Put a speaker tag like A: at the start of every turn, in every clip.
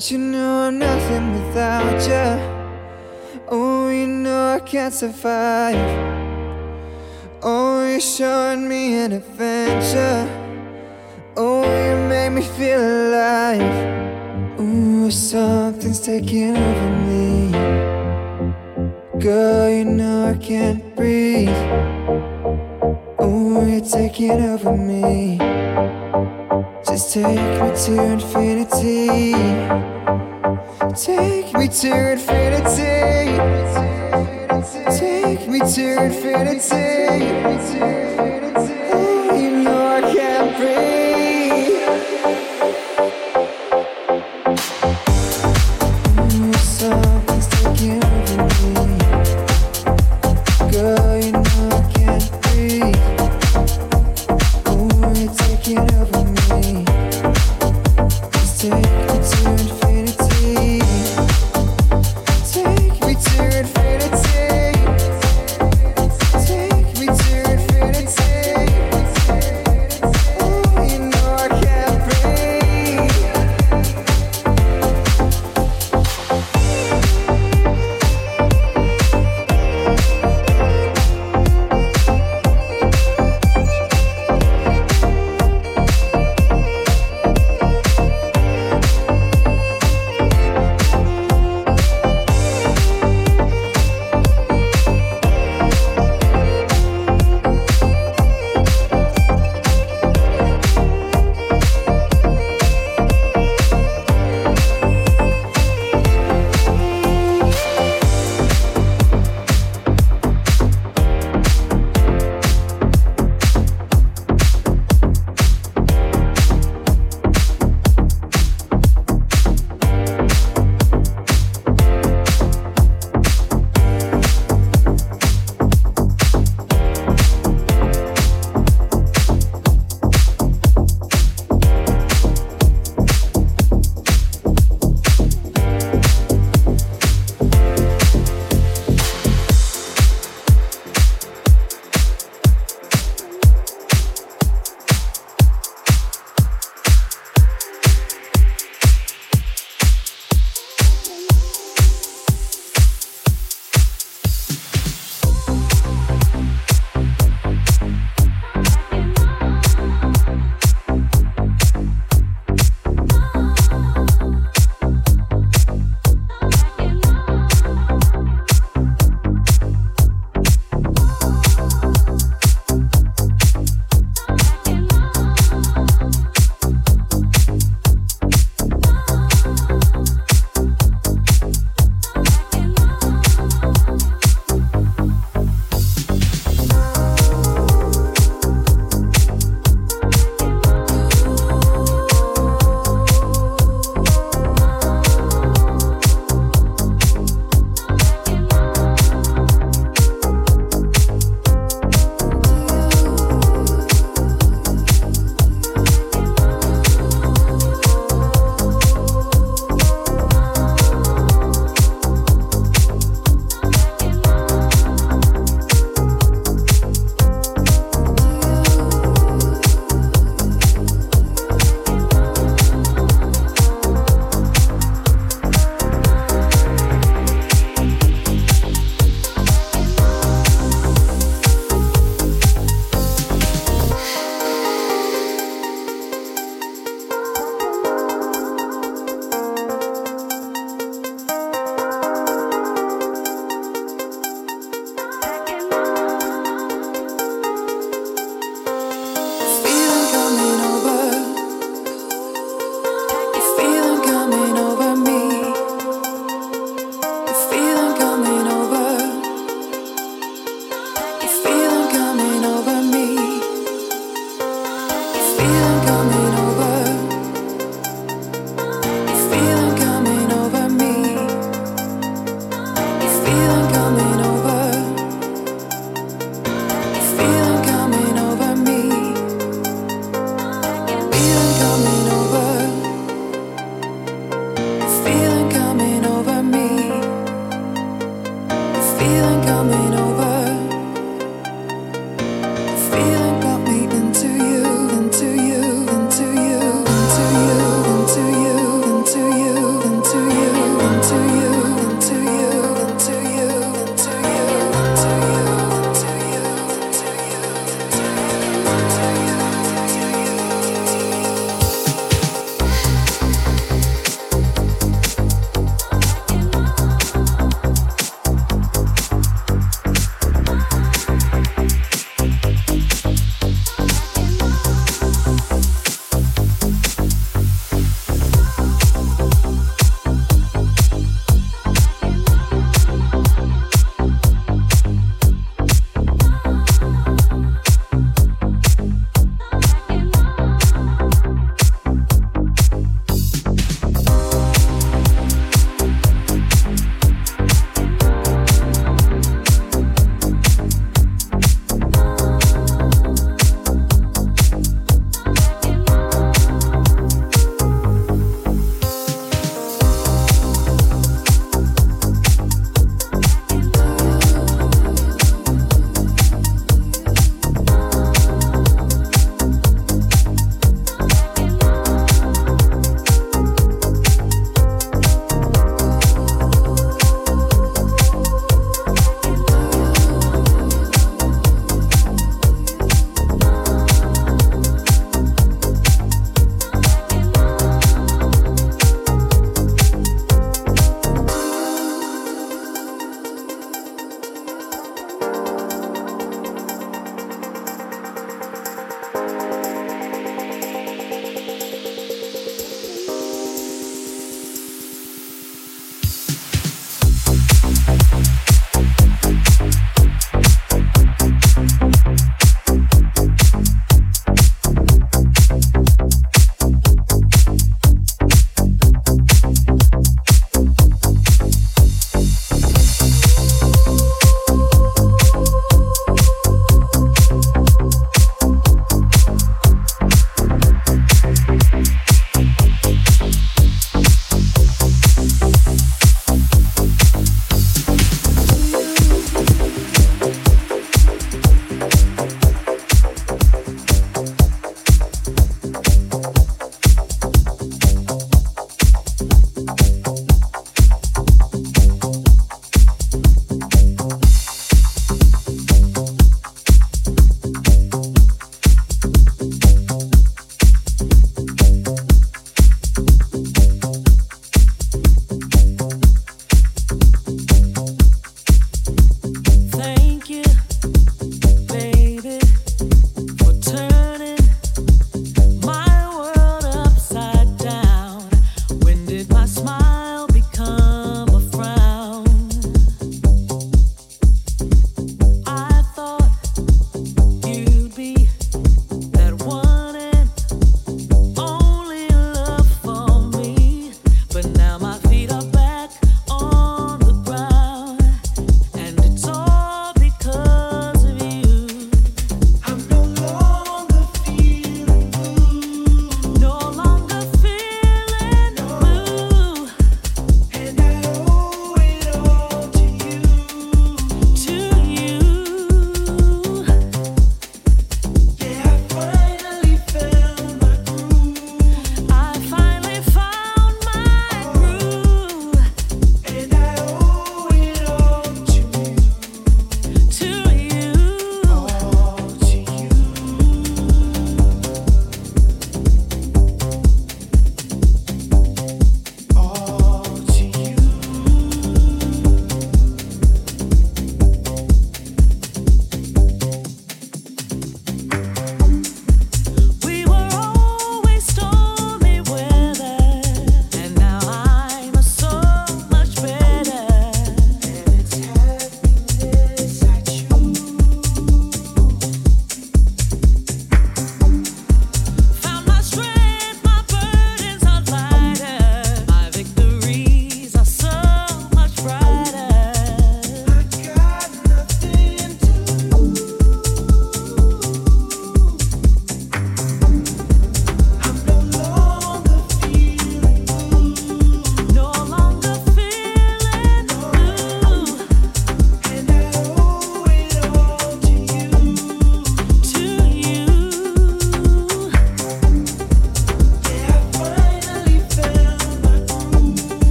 A: But you know I'm nothing without you. Oh, you know I can't survive. Oh, you showed me an adventure. Oh, you make me feel alive. Ooh, something's taking over me. Girl, you know I can't breathe. Oh, you're taking over me. Just take me to infinity. Take me to infinity. Take me to infinity.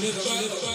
B: nigga, nigga.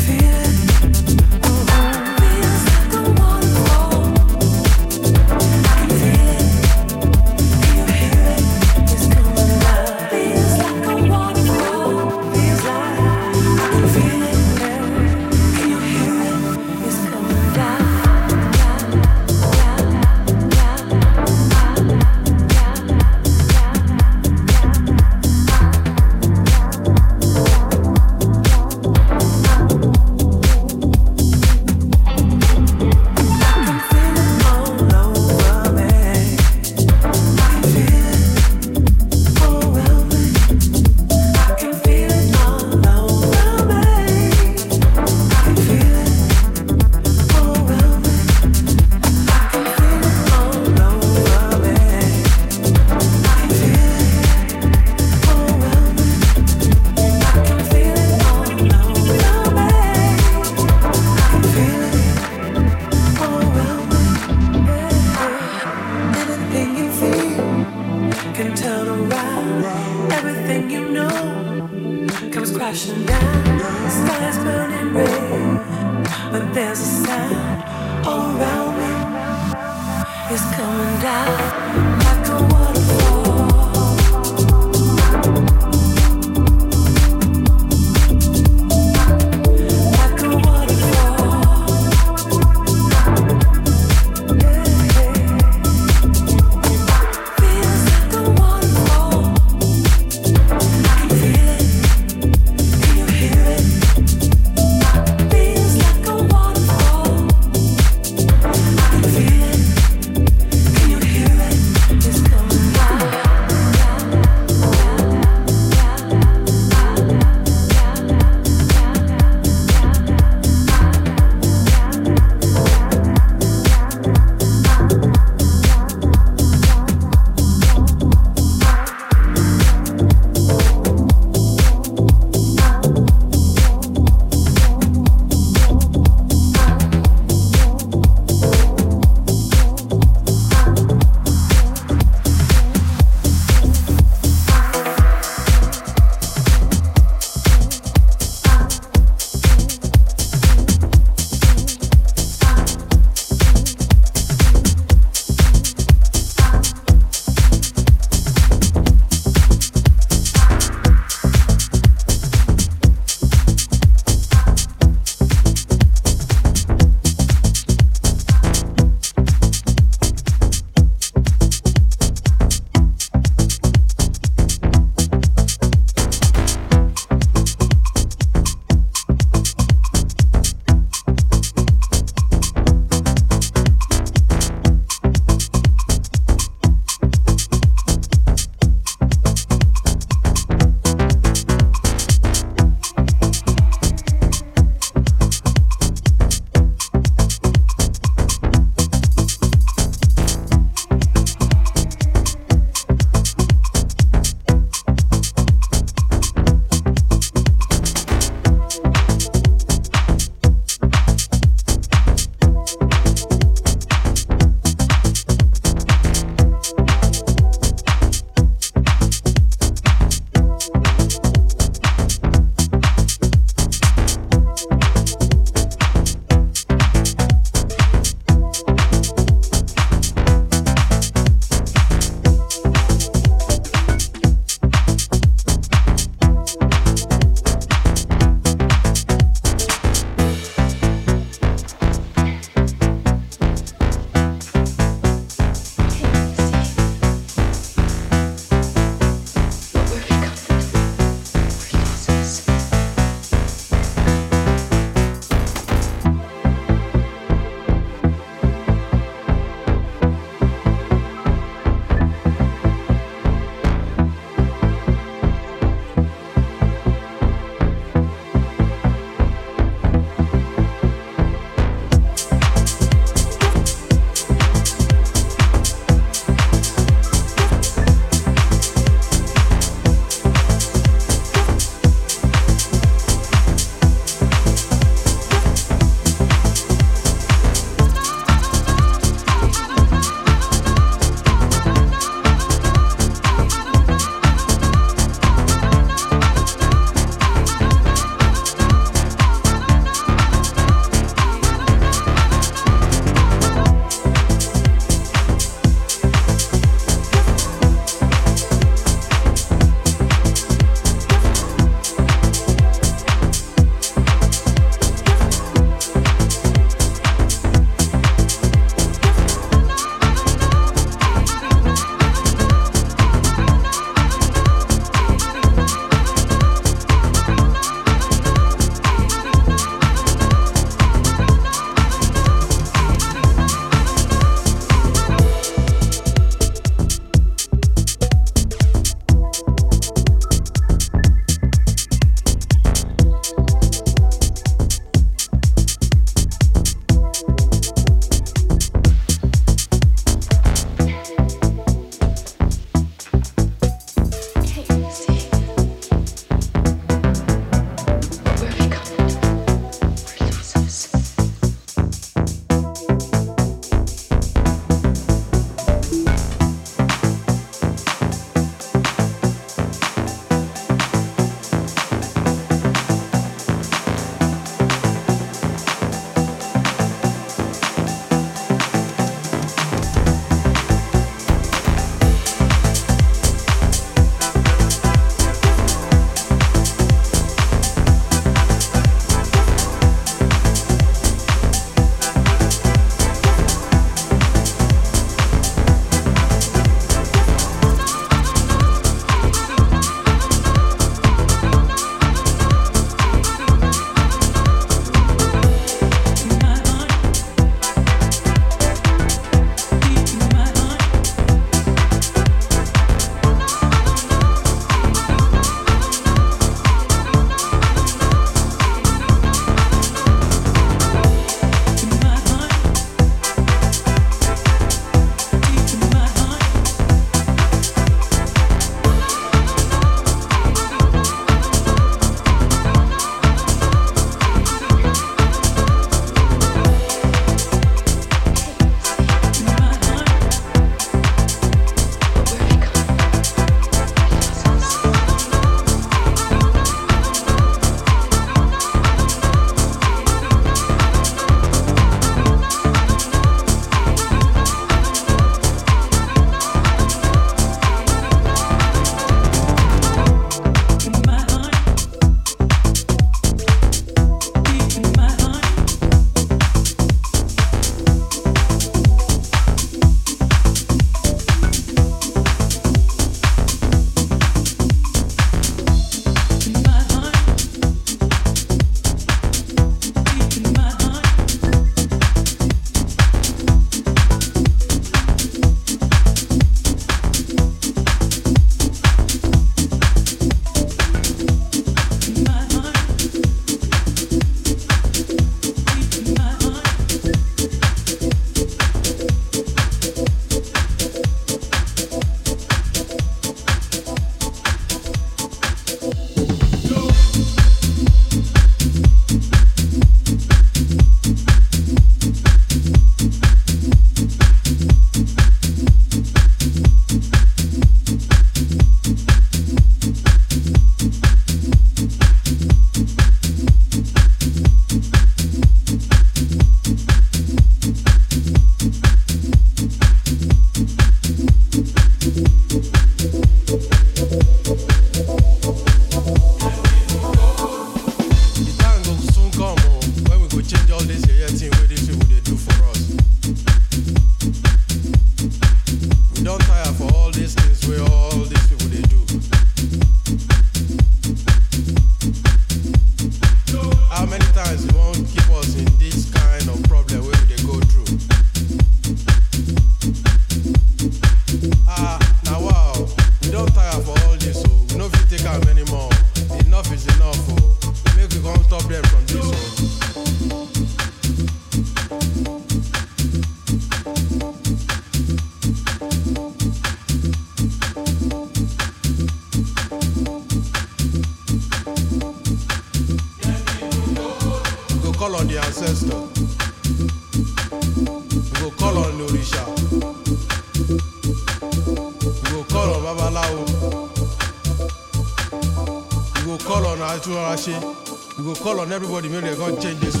B: call on everybody, maybe they're going to change this.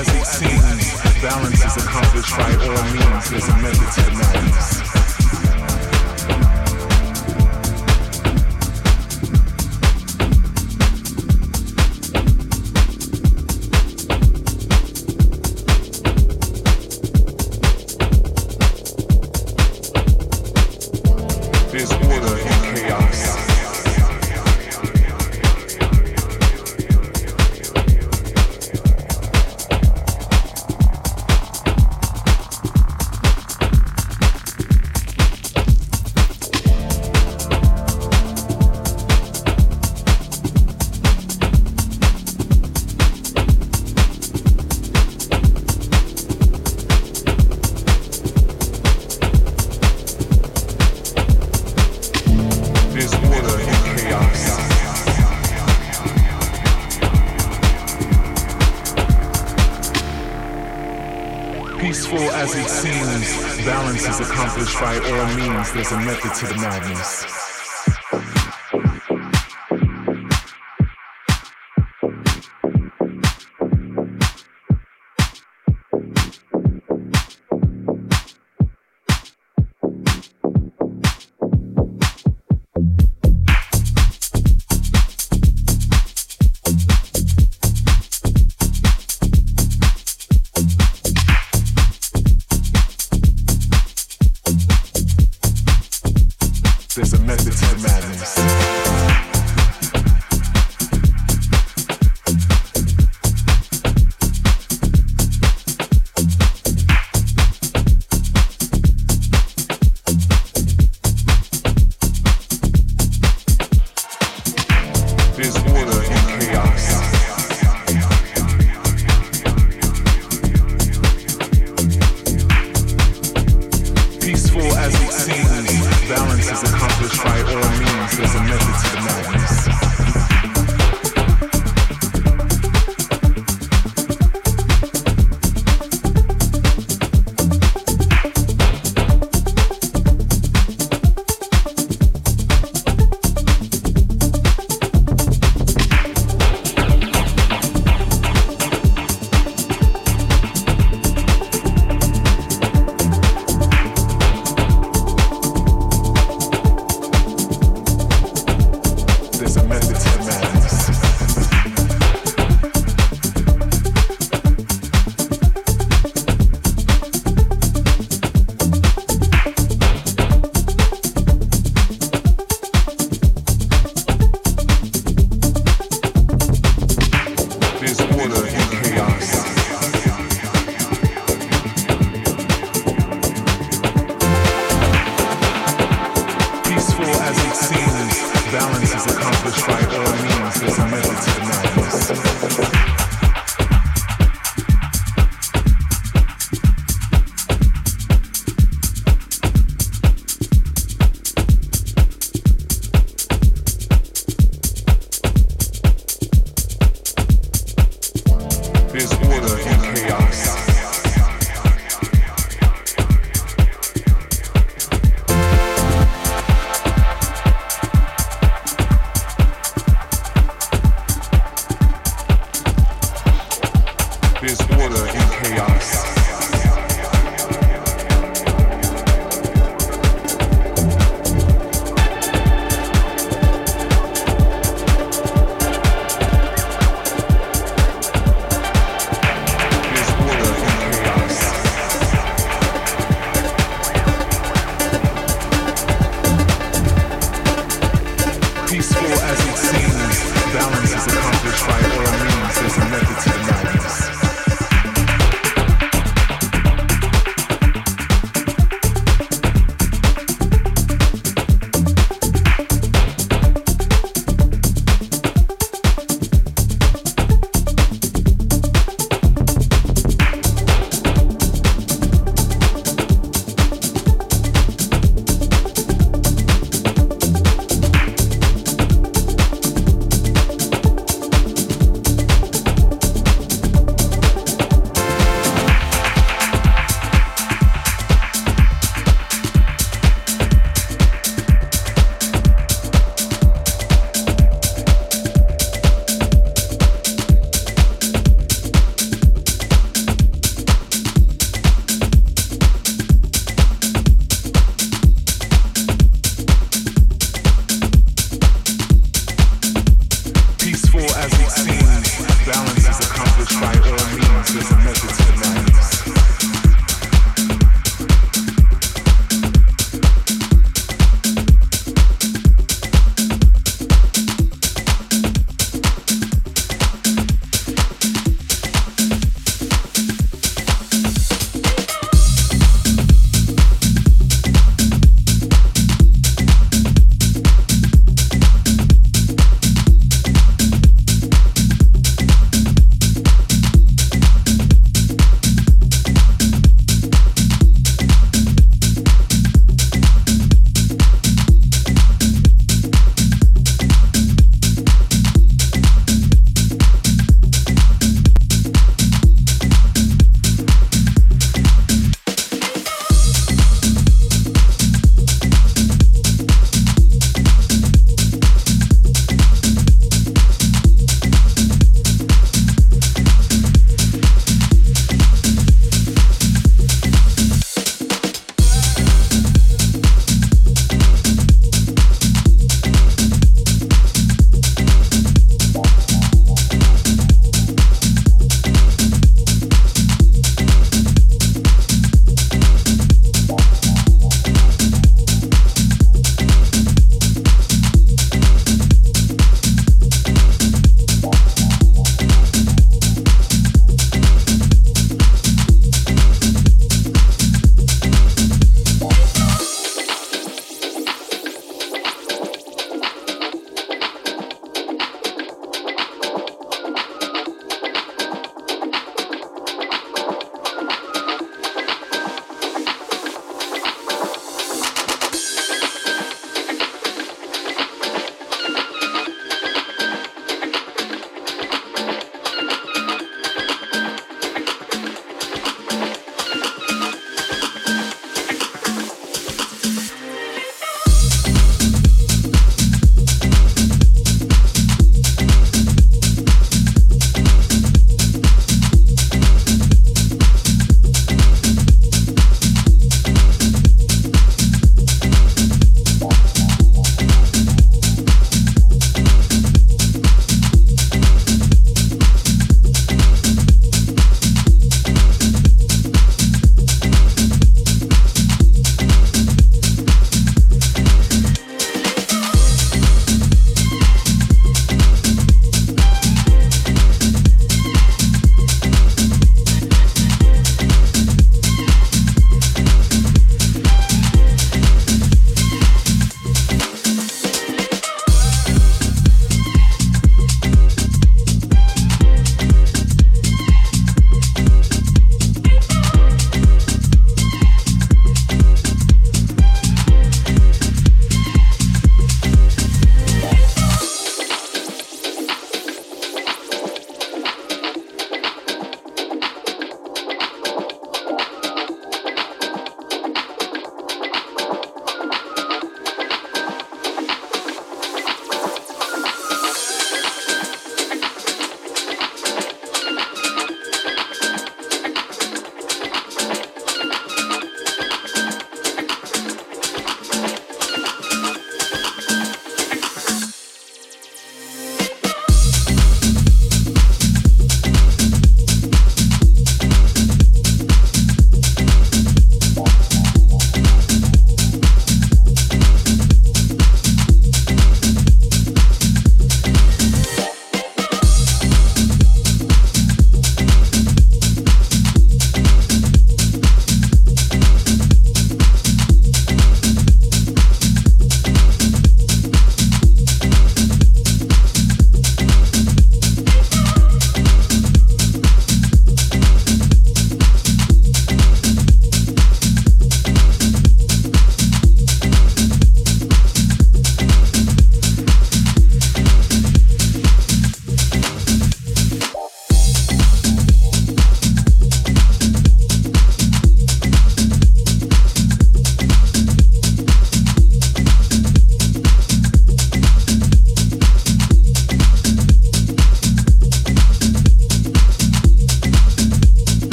C: as it seems, balance is accomplished by all means There's a method to the madness. there's a method to the madness.